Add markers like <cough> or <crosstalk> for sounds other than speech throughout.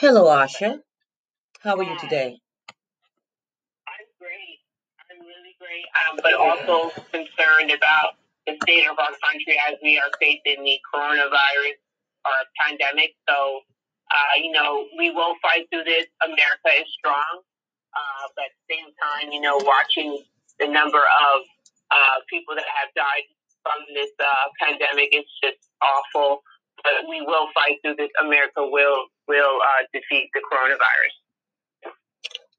Hello, Asha. How are you today? I'm great. I'm really great, um, but also concerned about the state of our country as we are facing the coronavirus or pandemic. So, uh, you know, we will fight through this. America is strong, uh, but at the same time, you know, watching the number of uh, people that have died from this uh, pandemic is just awful. But we will fight through this. America will will uh, defeat the coronavirus.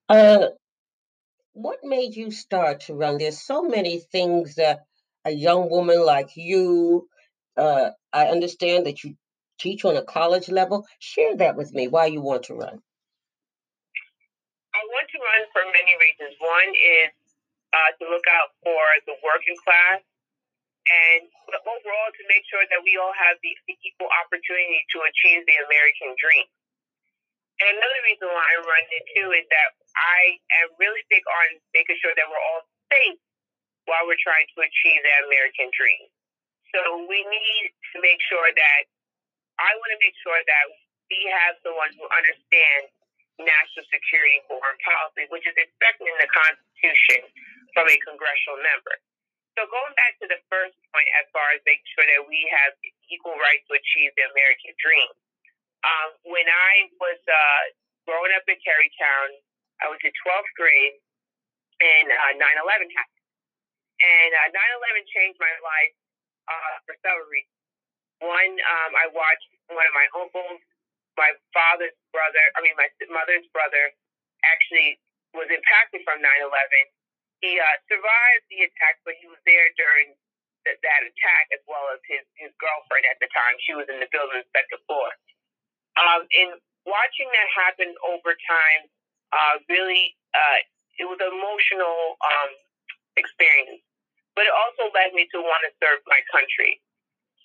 Uh, what made you start to run? There's so many things that a young woman like you, uh, I understand that you teach on a college level. Share that with me. Why you want to run? I want to run for many reasons. One is uh, to look out for the working class and but overall to make sure that we all have the, equal opportunity to achieve the American dream. And another reason why I run running too is that I am really big on making sure that we're all safe while we're trying to achieve that American dream. So we need to make sure that I want to make sure that we have someone who understands national security foreign policy, which is expected in the Constitution from a congressional member. So going back to the first point, as far as making sure that we have equal rights to achieve the American dream. Um, when I was uh, growing up in Tarrytown, I was in 12th grade, and uh, 9/11 happened. And uh, 9/11 changed my life uh, for several reasons. One, um, I watched one of my uncles, my father's brother, I mean my mother's brother, actually was impacted from 9/11 he uh, survived the attack, but he was there during th- that attack as well as his, his girlfriend at the time. She was in the building, second floor. Um, and watching that happen over time, uh, really, uh, it was an emotional um, experience. But it also led me to want to serve my country.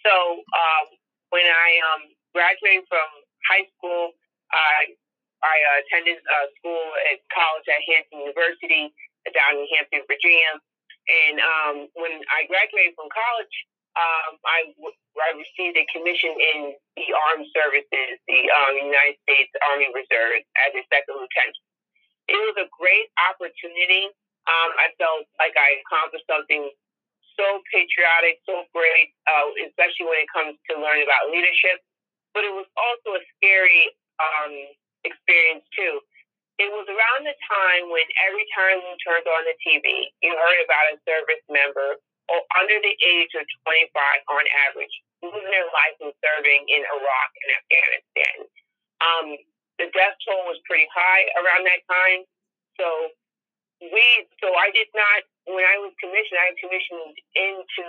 So um, when I um, graduated from high school, I I attended uh, school at college at Hampton University down in Hampton, Virginia. And um, when I graduated from college, um, I, I received a commission in the armed services, the um, United States Army Reserve, as a second lieutenant. It was a great opportunity. Um, I felt like I accomplished something so patriotic, so great, uh, especially when it comes to learning about leadership. But it was also a scary um, experience too it was around the time when every time you turned on the TV, you heard about a service member or under the age of 25 on average losing their life in serving in Iraq and Afghanistan. Um, the death toll was pretty high around that time. So we, so I did not, when I was commissioned, I commissioned into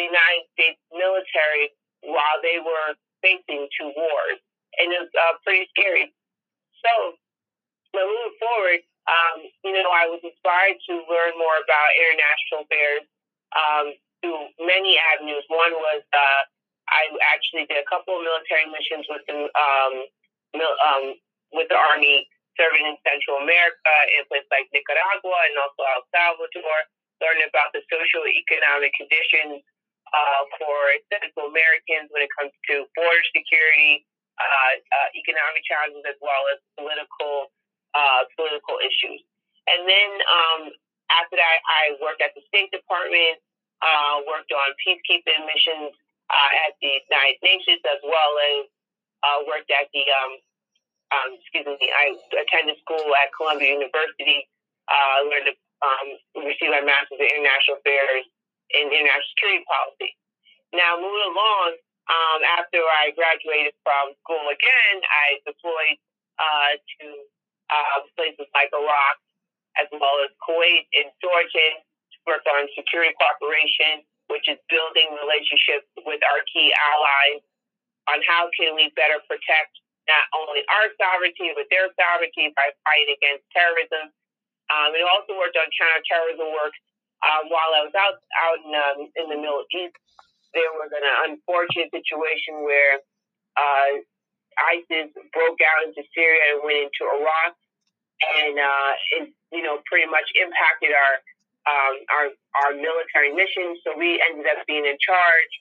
the United States military while they were facing two wars. And it was uh, pretty scary. So but moving forward, um, you know, I was inspired to learn more about international affairs um, through many avenues. One was uh, I actually did a couple of military missions with the um, um, with the Army serving in Central America in places like Nicaragua and also El Salvador, learning about the social economic conditions uh, for Central Americans when it comes to border security, uh, uh, economic challenges, as well as political uh, political issues. And then um, after that, I worked at the State Department, uh, worked on peacekeeping missions uh, at the United Nations, as well as uh, worked at the, um, um, excuse me, I attended school at Columbia University, uh, learned to um, receive my master's in international affairs in international security policy. Now, moving along, um, after I graduated from school again, I deployed uh, to uh, places like Iraq, as well as Kuwait and to work on security cooperation, which is building relationships with our key allies on how can we better protect not only our sovereignty, but their sovereignty by fighting against terrorism. Um, and also worked on counterterrorism work um, while I was out out in, um, in the Middle East. There was an unfortunate situation where uh, ISIS broke out into Syria and went into Iraq, and uh, it, you know pretty much impacted our um, our our military mission. So we ended up being in charge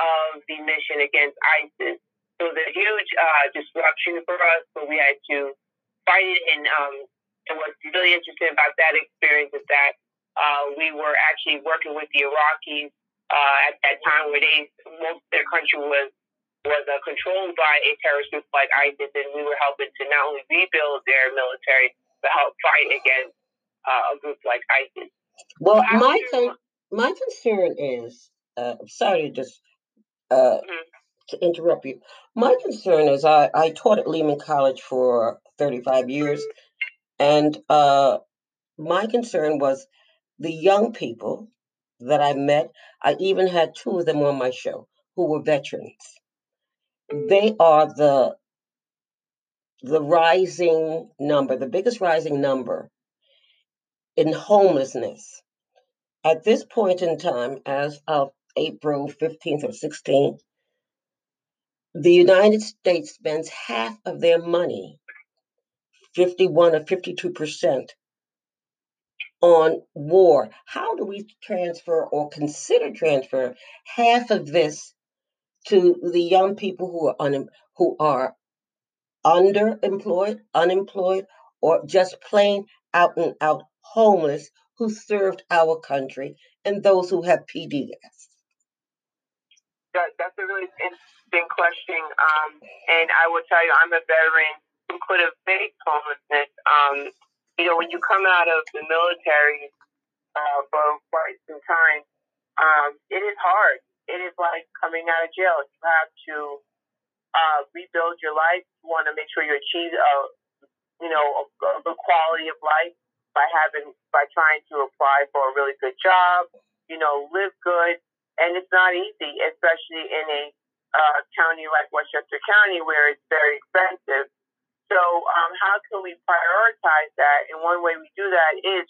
of the mission against ISIS So it was a huge uh, disruption for us, but we had to fight it. And, um, and what's really interesting about that experience is that uh, we were actually working with the Iraqis uh, at that time where they most of their country was was uh, controlled by a terrorist group like ISIS, and we were helping to not only rebuild their military but help fight against uh, a group like ISIS. Well, my con- my concern is, uh, sorry to just uh, mm-hmm. to interrupt you. My concern is I, I taught at Lehman College for 35 years, and uh, my concern was the young people that I met. I even had two of them on my show who were veterans. They are the the rising number, the biggest rising number in homelessness. At this point in time, as of April 15th or 16th, the United States spends half of their money, 51 or 52%, on war. How do we transfer or consider transfer half of this to the young people who are un, who are underemployed, unemployed, or just plain out and out homeless who served our country and those who have PDS? That, that's a really interesting question. Um, and I will tell you, I'm a veteran who could have faced homelessness. Um, you know, when you come out of the military uh, for quite some time, um, it is hard. It is like coming out of jail. You have to uh, rebuild your life. You want to make sure you achieve, a, you know, a, a quality of life by having by trying to apply for a really good job. You know, live good, and it's not easy, especially in a uh, county like Westchester County where it's very expensive so, um, how can we prioritize that? And one way we do that is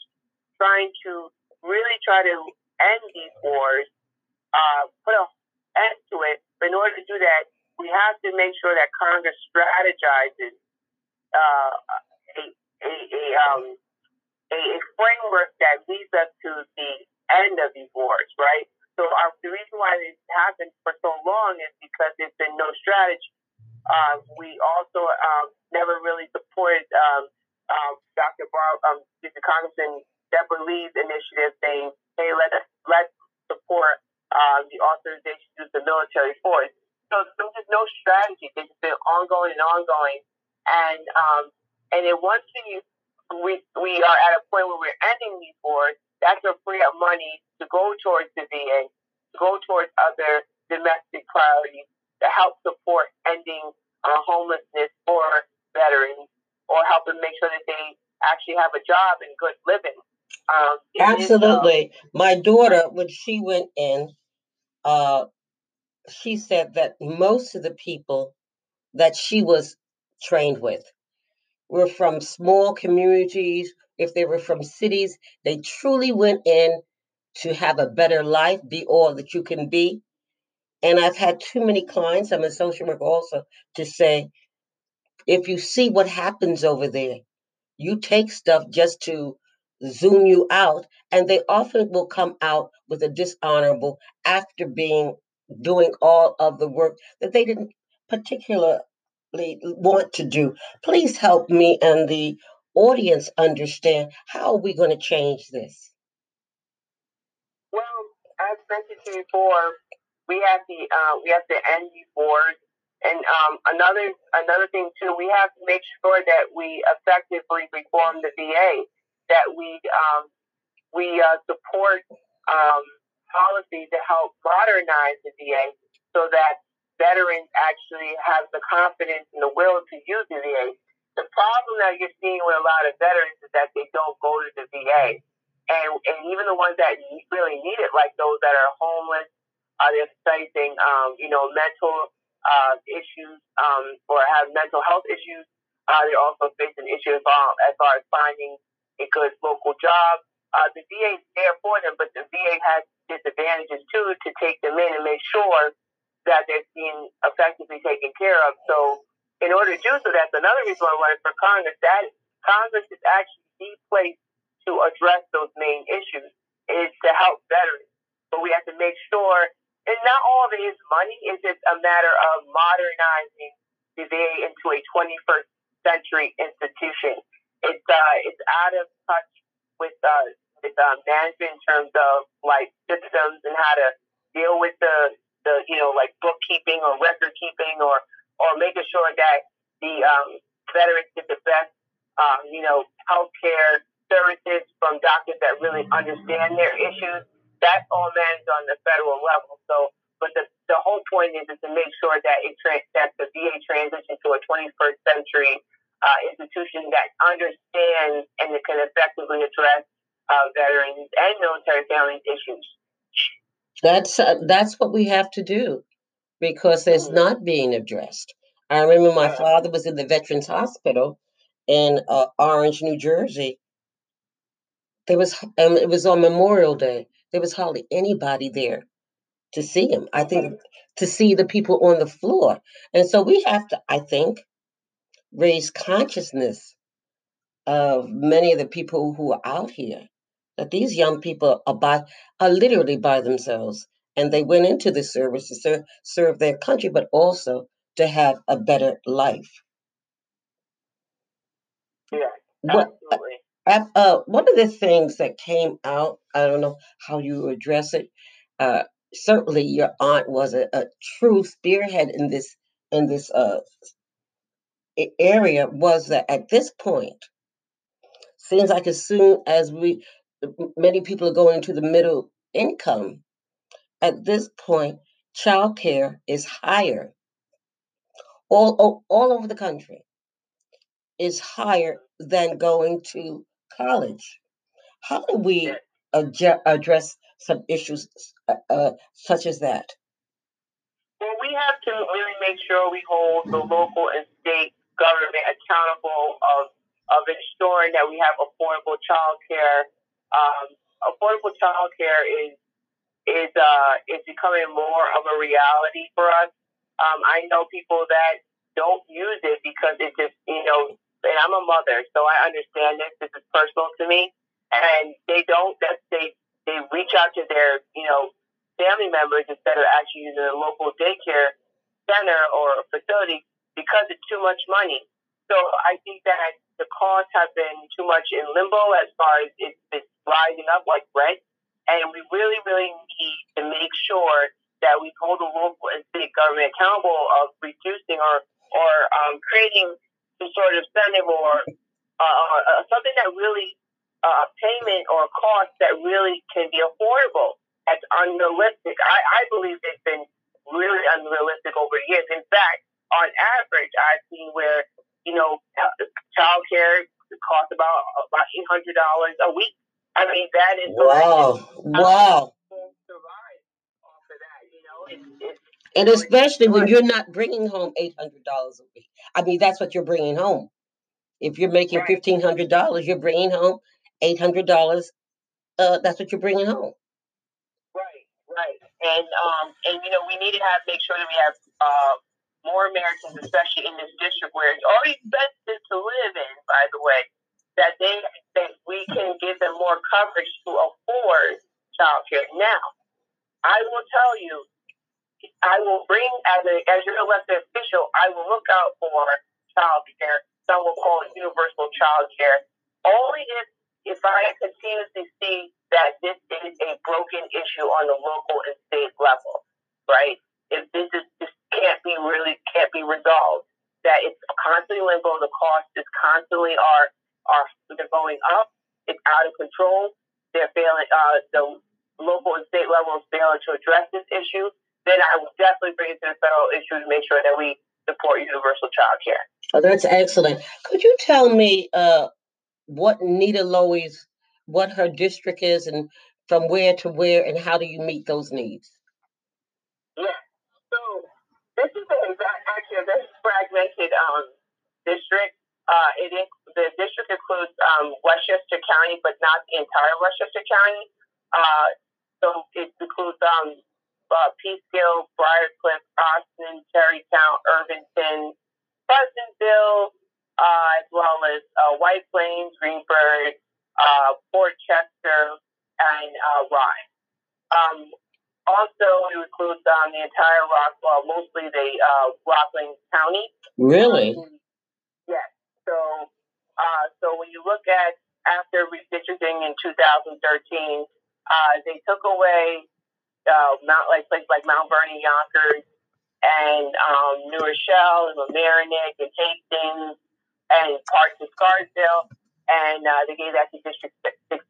trying to really try to end these wars, uh, put an end to it. But in order to do that, we have to make sure that Congress strategizes uh, a, a, a, um, a framework that leads us to the end of these wars, right? So our, the reason why this happened for so long is because there's been no strategy. Uh, we also um, never really supported um, um, Dr. Bar- um, Congressman Barbara Lee's initiative saying, hey, let us support uh, the authorization to use the military force. So there's just no strategy. It's been ongoing and ongoing. And um, and then once we, we, we are at a point where we're ending these wars, that's to free up money to go towards the VA, to go towards other domestic priorities to help support ending uh, homelessness for veterans or help helping make sure that they actually have a job and good living. Um, Absolutely. Is, um, My daughter, when she went in, uh, she said that most of the people that she was trained with were from small communities. If they were from cities, they truly went in to have a better life, be all that you can be. And I've had too many clients, I'm a social worker also, to say, if you see what happens over there, you take stuff just to zoom you out, and they often will come out with a dishonorable after being doing all of the work that they didn't particularly want to do. Please help me and the audience understand how are we going to change this? Well, as mentioned to you before, we have to uh, we have end these wars. And um, another another thing too, we have to make sure that we effectively reform the VA, that we um, we uh, support um, policies to help modernize the VA, so that veterans actually have the confidence and the will to use the VA. The problem that you're seeing with a lot of veterans is that they don't go to the VA, and and even the ones that really need it, like those that are homeless uh, they're facing, um, you know, mental uh, issues um, or have mental health issues. Uh, they're also facing issues um, as far as finding good local job. Uh, the is there for them, but the VA has disadvantages too to take them in and make sure that they're being effectively taken care of. So, in order to do so, that's another reason why I for Congress. That Congress is actually the place to address those main issues is to help veterans. But we have to make sure and not all of it is money. It's just a matter of modernizing the VA into a 21st century institution. It's uh, it's out of touch with uh, with uh, management in terms of like systems and how to deal with the the you know like bookkeeping or record keeping or or making sure that the um, veterans get the best um, you know healthcare services from doctors that really understand their issues that's all managed on the federal level. So, but the, the whole point is, is to make sure that it tra- that the VA transitions to a 21st century uh, institution that understands and that can effectively address uh, veterans and military families issues. That's uh, that's what we have to do because it's mm-hmm. not being addressed. I remember my father was in the Veterans Hospital in uh, Orange, New Jersey. There was, um, it was on Memorial Day, there was hardly anybody there to see him. I think to see the people on the floor. And so we have to, I think, raise consciousness of many of the people who are out here that these young people are by are literally by themselves and they went into the service to serve, serve their country but also to have a better life yeah absolutely uh, one of the things that came out, I don't know how you address it. Uh, certainly, your aunt was a, a, true spearhead in this in this uh, area. Was that at this point, seems like as soon as we, many people are going to the middle income, at this point, childcare is higher all, all, all over the country is higher than going to college. How do we adge- address some issues uh, uh, such as that? Well, we have to really make sure we hold the local and state government accountable of of ensuring that we have affordable child care. Um, affordable child care is is uh, is becoming more of a reality for us. Um, I know people that don't use it because it just you know and I'm a mother, so I understand this. This is personal to me, and they don't. That they they reach out to their you know family members instead of actually using a local daycare center or facility because it's too much money. So I think that the costs have been too much in limbo as far as it's, it's rising up like rent, and we really really need to make sure that we hold the local and state government accountable of reducing or or um, creating some sort of incentive or uh, uh, uh, something that really uh, payment or cost that really can be affordable. That's unrealistic. I, I believe it's been really unrealistic over years. In fact, on average, I've seen where you know child care costs about about eight hundred dollars a week. I mean, that is wow, wow. And especially when you're not bringing home eight hundred dollars a week. I mean, that's what you're bringing home. If you're making fifteen hundred dollars, you're bringing home eight hundred dollars. Uh, that's what you're bringing home. Right, right, and um, and you know, we need to have make sure that we have uh, more Americans, especially in this district where it's already expensive to live in. By the way, that they that we can give them more coverage to afford childcare. Now, I will tell you, I will bring as a as your elected official, I will look out for child care. Some will call it universal child care. Only if if I continuously see that this is a broken issue on the local and state level, right? If this is this can't be really can't be resolved, that it's constantly limbo, the cost is constantly are are they're going up, it's out of control. They're failing. Uh, the local and state level is failing to address this issue then I will definitely bring it to the federal issue to make sure that we support universal child care. Oh, that's excellent. Could you tell me uh, what Nita Lowey's, what her district is, and from where to where, and how do you meet those needs? Yeah. This is a, actually a very fragmented um, district. Uh, it is the district includes um, Westchester County, but not the entire Westchester County. Uh, so it includes um, uh, Peekskill, Briarcliff, Ossining, Tarrytown, Irvington, Pleasantville, uh, as well as uh, White Plains, Greenburgh, uh, Port Chester, and uh, Rye. Um, also it includes um, the entire Rock, well, mostly the uh, Rockland County. Really? Yes. So, uh, so when you look at after redistricting in 2013, uh, they took away uh, Mount like places like Mount Vernon, Yonkers, and um, New Rochelle, and Mamaroneck, and Hastings, and parts of Scarsdale, and uh, they gave that to District 16.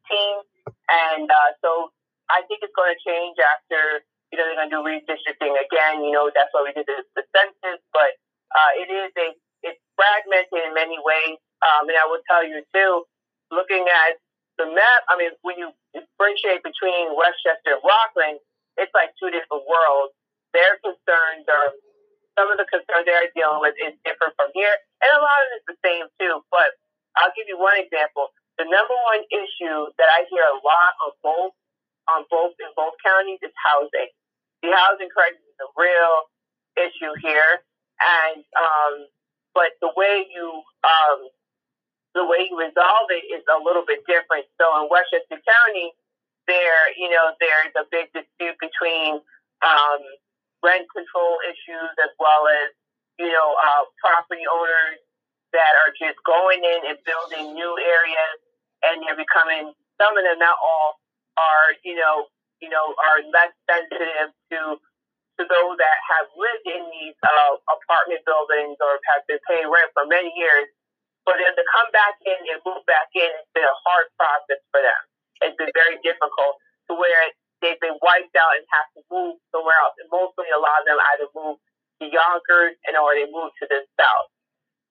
And uh, so I think it's going to change after you know they're going to do redistricting again. You know that's why we did the, the census, but uh, it is a it's fragmented in many ways. Um, and I will tell you too, looking at the map, I mean, when you differentiate between Westchester and Rockland, it's like two different worlds. Their concerns are some of the concerns they're dealing with is different from here, and a lot of it's the same too. But I'll give you one example. The number one issue that I hear a lot on both on both in both counties is housing. The housing crisis is a real issue here, and um, but the way you um, the way you resolve it is a little bit different. So in Westchester County, there you know there's a big dispute between um, rent control issues as well as, you know, uh, property owners that are just going in and building new areas and they're becoming, some of them, not all, are, you know, you know, are less sensitive to to those that have lived in these uh, apartment buildings or have been paying rent for many years. For them to come back in and move back in, it's been a hard process for them. It's been very difficult to where they've been wiped out and have to move somewhere else. And mostly a lot of them either move to Yonkers and or they move to the south.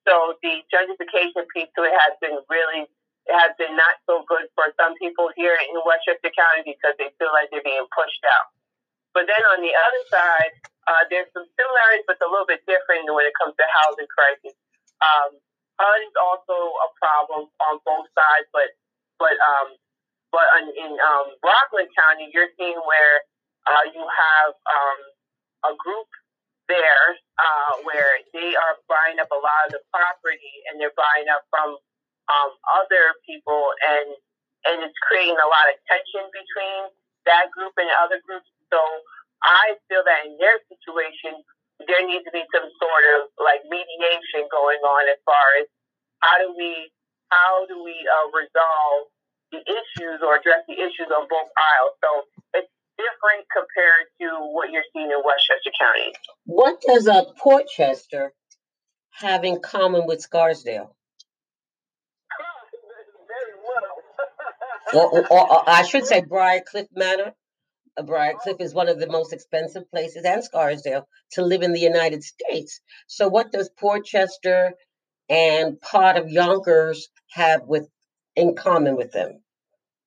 So the gentrification piece to it has been really has been not so good for some people here in Westchester County because they feel like they're being pushed out. But then on the other side, uh, there's some similarities, but it's a little bit different when it comes to housing crisis. Um, HUD is also a problem on both sides, but but um, but in, in um, Rockland County, you're seeing where uh, you have um, a group there uh, where they are buying up a lot of the property and they're buying up from um, other people and and it's creating a lot of tension between that group and other groups. So I feel that in their situation, there needs to be some sort of like mediation going on as far as how do we how do we uh, resolve the issues or address the issues on both aisles. So it's different compared to what you're seeing in Westchester County. What does a uh, Portchester have in common with Scarsdale? Or, or, or, I should say Briarcliff Manor. Uh, Briarcliff is one of the most expensive places, and Scarsdale, to live in the United States. So, what does Portchester and part of Yonkers have with in common with them?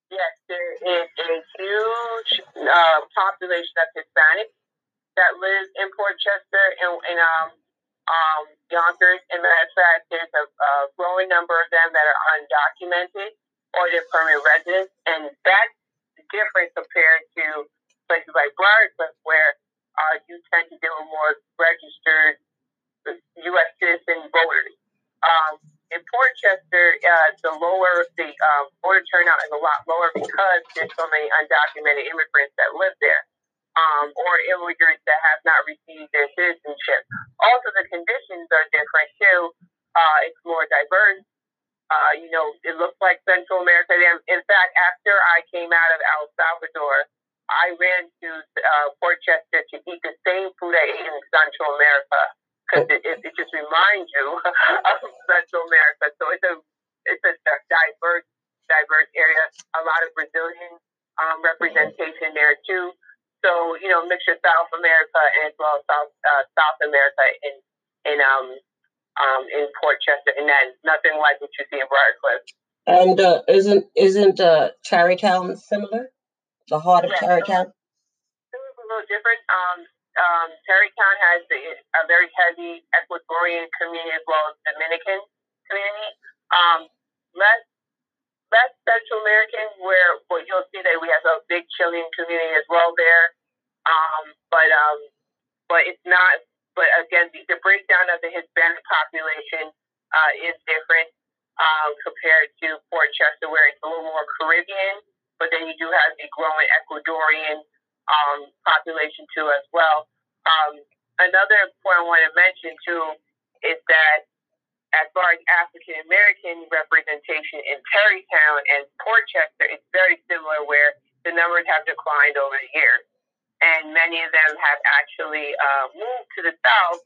Yes, there is a huge uh, population of Hispanics that lives in Portchester and, and um, um, Yonkers. And matter of fact, there's a, a growing number of them that are undocumented or they're permanent residents, and that's different compared to places like Briarcliff, where uh, you tend to deal with more registered U.S. citizen voters. Um, in Portchester, uh, the lower the um, voter turnout is a lot lower because there's so many undocumented immigrants that live there, um, or immigrants that have not received their citizenship. Also, the conditions are different too. Uh, it's more diverse. Uh, you know, it looks like Central America. In fact, after I came out of El Salvador, I ran to uh, Port Chester to eat the same food I ate in Central America because it, it, it, just reminds you <laughs> of Central America. So it's a it's a diverse diverse area. A lot of Brazilian um, representation there too. So you know, mixture South America as well as South uh, South America in in um um in Portchester, and that is nothing like what you see in Briarcliff. And uh, isn't isn't uh, Tarrytown similar? The heart of Tarrytown. It was a little different. Um, um, Tarrytown has a, a, very heavy Ecuadorian community as well as Dominican community. Um, less less Central American, where what you'll see that we have a big Chilean community as well there. Um, but um, but it's not. But again, the, breakdown of the Hispanic population uh, is different um, compared to Portchester, where it's a little more Caribbean. But then you do have the growing Ecuadorian um, population too as well. Um, another point I want to mention too is that as far as African American representation in Tarrytown and Port Chester, it's very similar where the numbers have declined over the years. And many of them have actually uh, moved to the South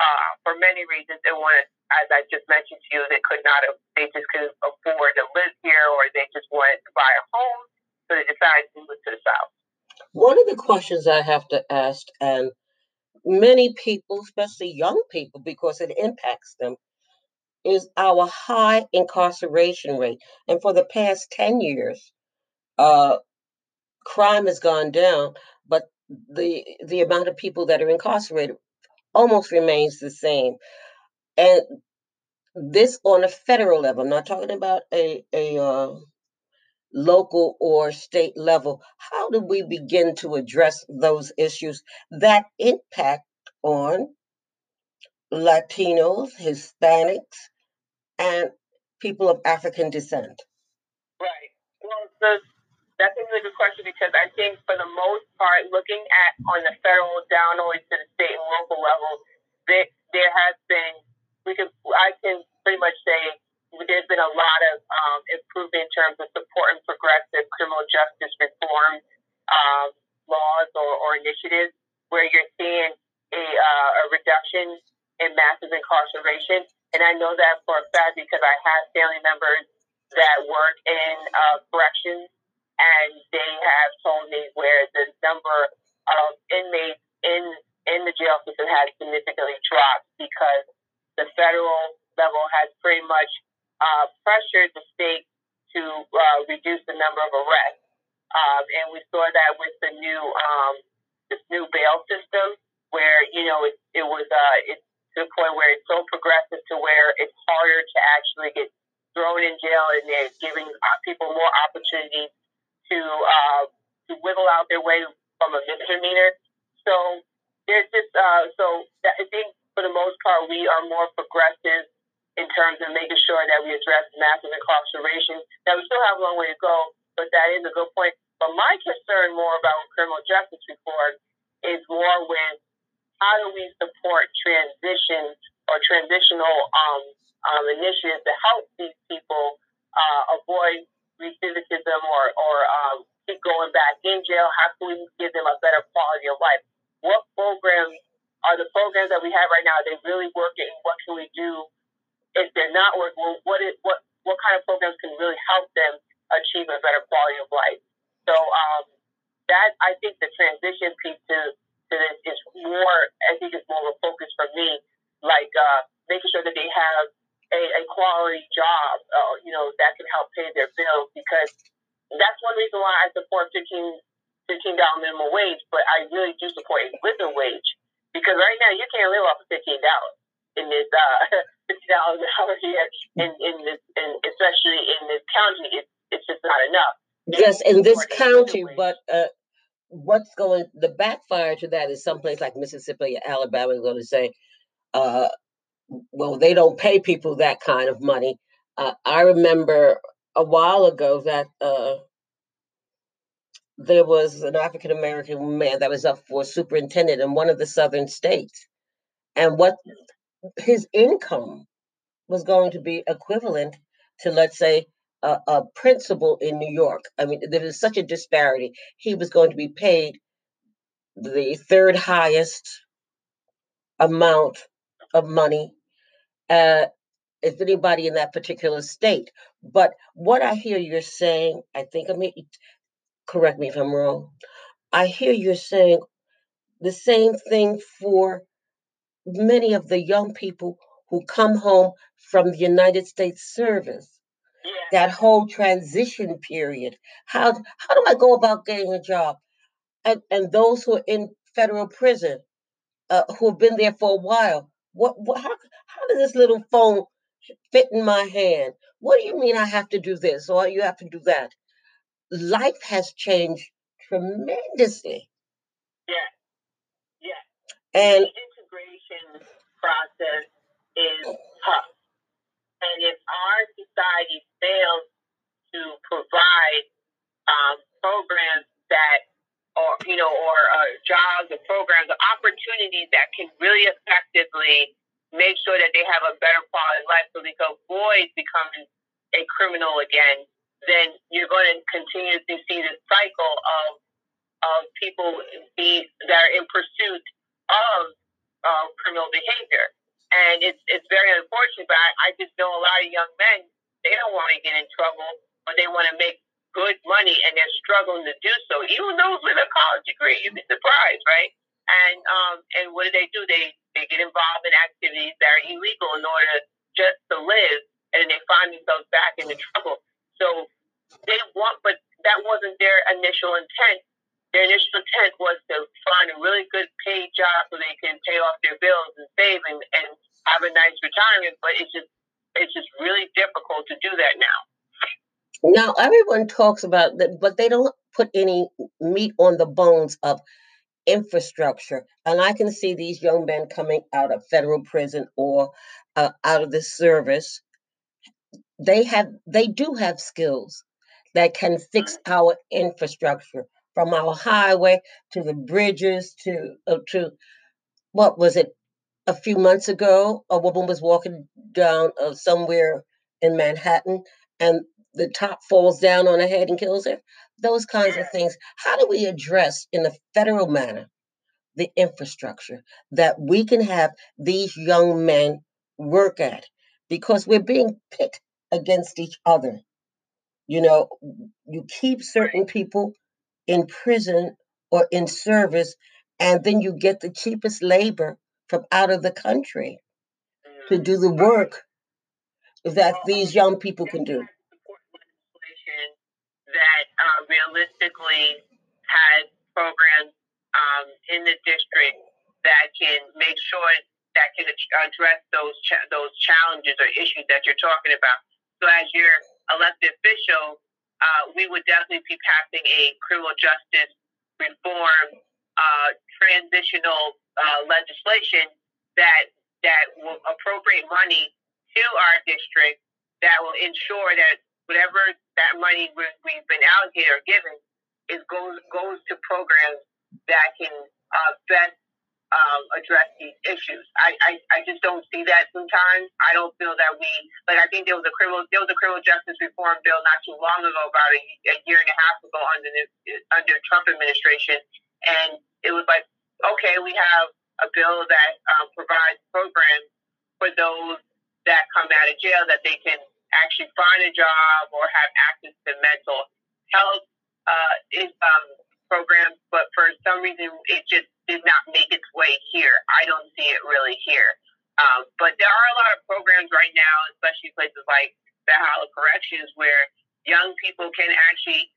uh, for many reasons. And one, as I just mentioned to you, they could not, they just couldn't afford to live here or they just wanted to buy a home. So they decided to move to the South. One of the questions I have to ask, and many people, especially young people, because it impacts them, is our high incarceration rate. And for the past 10 years, uh, crime has gone down, but the the amount of people that are incarcerated almost remains the same. And this on a federal level, I'm not talking about a, a uh, local or state level. How do we begin to address those issues that impact on Latinos, Hispanics, and people of African descent? Right. Well, the, that's a really good question because I think for the most part, looking at on the federal down all to the state and local level, there, there has been, we can, I can pretty much say there's been a lot of um, improvement in terms of supporting progressive criminal justice reform um, laws or, or initiatives where you're seeing a, uh, a reduction in massive incarceration. And I know that for a fact because I have family members that work in uh, corrections, and they have told me where the number of inmates in in the jail system has significantly dropped because the federal level has pretty much uh, pressured the state to uh, reduce the number of arrests. Um, and we saw that with the new um, this new bail system, where you know it, it was uh, it's to the point where it's so progressive to where it's harder to actually get thrown in jail, and they're giving uh, people more opportunity to uh, to wiggle out their way from a misdemeanor. So there's just uh, so that, I think for the most part we are more progressive in terms of making sure that we address massive incarceration. Now, we still have a long way to go, but that is a good point. But my concern more about criminal justice reform is more with how do we support transitions or transitional um, um, initiatives to help these people uh, avoid recidivism or, or um, keep going back in jail? How can we give them a better quality of life? What programs are the programs that we have right now? Are they really working? What can we do if they're not working, what is what what kind of programs can really help them achieve a better quality of life? So um, that I think the transition piece to to this is more. I think it's more of a focus for me, like uh, making sure that they have a, a quality job, uh, you know, that can help pay their bills because that's one reason why I support 15 $15 minimum wage, but I really do support a living wage because right now you can't live off of $15 in this uh, <laughs> fifty dollars an hour here in, in this, in, especially in this county, it's it's just not enough. Yes, in this county, but uh, what's going the backfire to that is someplace like Mississippi or Alabama is going to say, uh, well, they don't pay people that kind of money. Uh, I remember a while ago that uh, there was an African American man that was up for superintendent in one of the southern states, and what his income was going to be equivalent to, let's say, a, a principal in New York. I mean, there is such a disparity. He was going to be paid the third highest amount of money uh, as anybody in that particular state. But what I hear you're saying, I think I may correct me if I'm wrong. I hear you're saying the same thing for many of the young people who come home from the United States service. Yeah. That whole transition period. How how do I go about getting a job? And and those who are in federal prison, uh, who have been there for a while. What, what how how does this little phone fit in my hand? What do you mean I have to do this or you have to do that? Life has changed tremendously. Yeah. Yeah. And the integration process is tough. And if our society fails to provide um, programs that, or you know, or uh, jobs or programs or opportunities that can really effectively make sure that they have a better quality of life so they can avoid becoming a criminal again, then you're going to continue to see this cycle of of people be that are in pursuit of uh, criminal behavior. And it's it's very unfortunate, but I, I just know a lot of young men they don't want to get in trouble, but they want to make good money, and they're struggling to do so. Even those with a college degree, you'd be surprised, right? And um, and what do they do? They they get involved in activities that are illegal in order just to live, and they find themselves back into trouble. So they want, but that wasn't their initial intent. Their initial intent was to find a really good paid job so they can pay off their bills and save and, and have a nice retirement. But it's just it's just really difficult to do that now. Now everyone talks about that, but they don't put any meat on the bones of infrastructure. And I can see these young men coming out of federal prison or uh, out of the service. They have, they do have skills that can fix our infrastructure, from our highway to the bridges to uh, to what was it? A few months ago, a woman was walking down uh, somewhere in Manhattan, and the top falls down on her head and kills her. Those kinds of things. How do we address in a federal manner the infrastructure that we can have these young men work at? Because we're being pit against each other. You know, you keep certain people in prison or in service, and then you get the cheapest labor from out of the country to mm-hmm. do the work that these young people can do that uh, realistically has programs um, in the district that can make sure that can address those cha- those challenges or issues that you're talking about. So as your elected official, uh, we would definitely be passing a criminal justice reform uh, transitional uh, legislation that that will appropriate money to our district that will ensure that whatever that money we've been allocated or given is goes goes to programs that can uh, best um, address these issues. I, I, I just don't see that sometimes. I don't feel that we like. I think there was a criminal there was a criminal justice reform bill not too long ago, about a, a year and a half ago under the under Trump administration, and it was like, okay, we have a bill that um, provides programs for those that come out of jail that they can actually find a job or have access to mental health uh, is, um, programs, but for some reason it just did not make its way here. I don't see it really here. Um, but there are a lot of programs right now, especially places like Valhalla Corrections, where young people can actually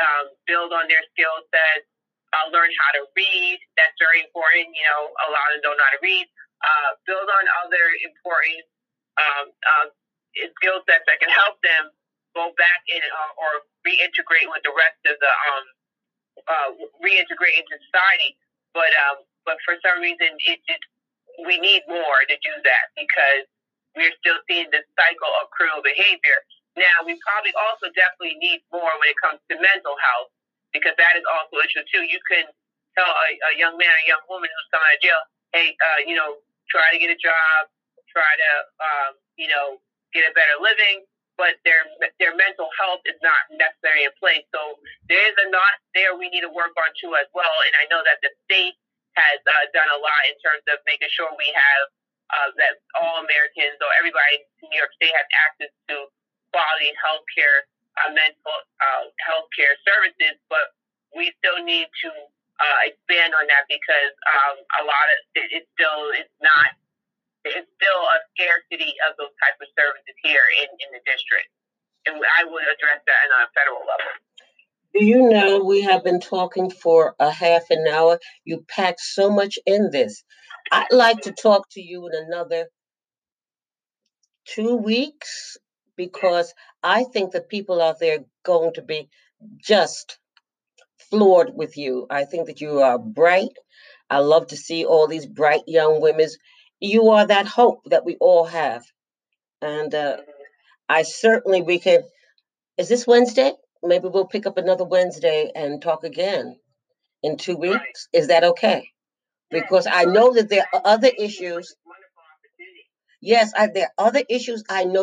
um, build on their skill sets, uh, learn how to read. That's very important. You know, a lot of them don't know how to read. Uh, build on other important um, uh, skill sets that can help them go back in uh, or reintegrate with the rest of the um, uh, reintegrate into society. But um, but for some reason, it just we need more to do that because we're still seeing this cycle of criminal behavior. Now, we probably also definitely need more when it comes to mental health because that is also an issue too. You can tell a, a young man or a young woman who's coming out of jail, hey, uh, you know, try to get a job, try to, um, you know, get a better living, but their their mental health is not necessarily in place. So there is a lot there we need to work on too as well. And I know that the state has uh, done a lot in terms of making sure we have uh, that all Americans or everybody in New York State has access to quality health care, uh, mental uh, health care services. But we still need to uh, expand on that because um, a lot of it, it still is not there's still a scarcity of those type of services here in, in the district. And I would address that on a federal level. Do you know we have been talking for a half an hour? You packed so much in this. I'd like to talk to you in another two weeks because I think that people out there are going to be just floored with you. I think that you are bright. I love to see all these bright young women you are that hope that we all have. And uh, I certainly, we can. Is this Wednesday? Maybe we'll pick up another Wednesday and talk again in two weeks. Is that okay? because I know that there are other issues. Yes, I, there are other issues I know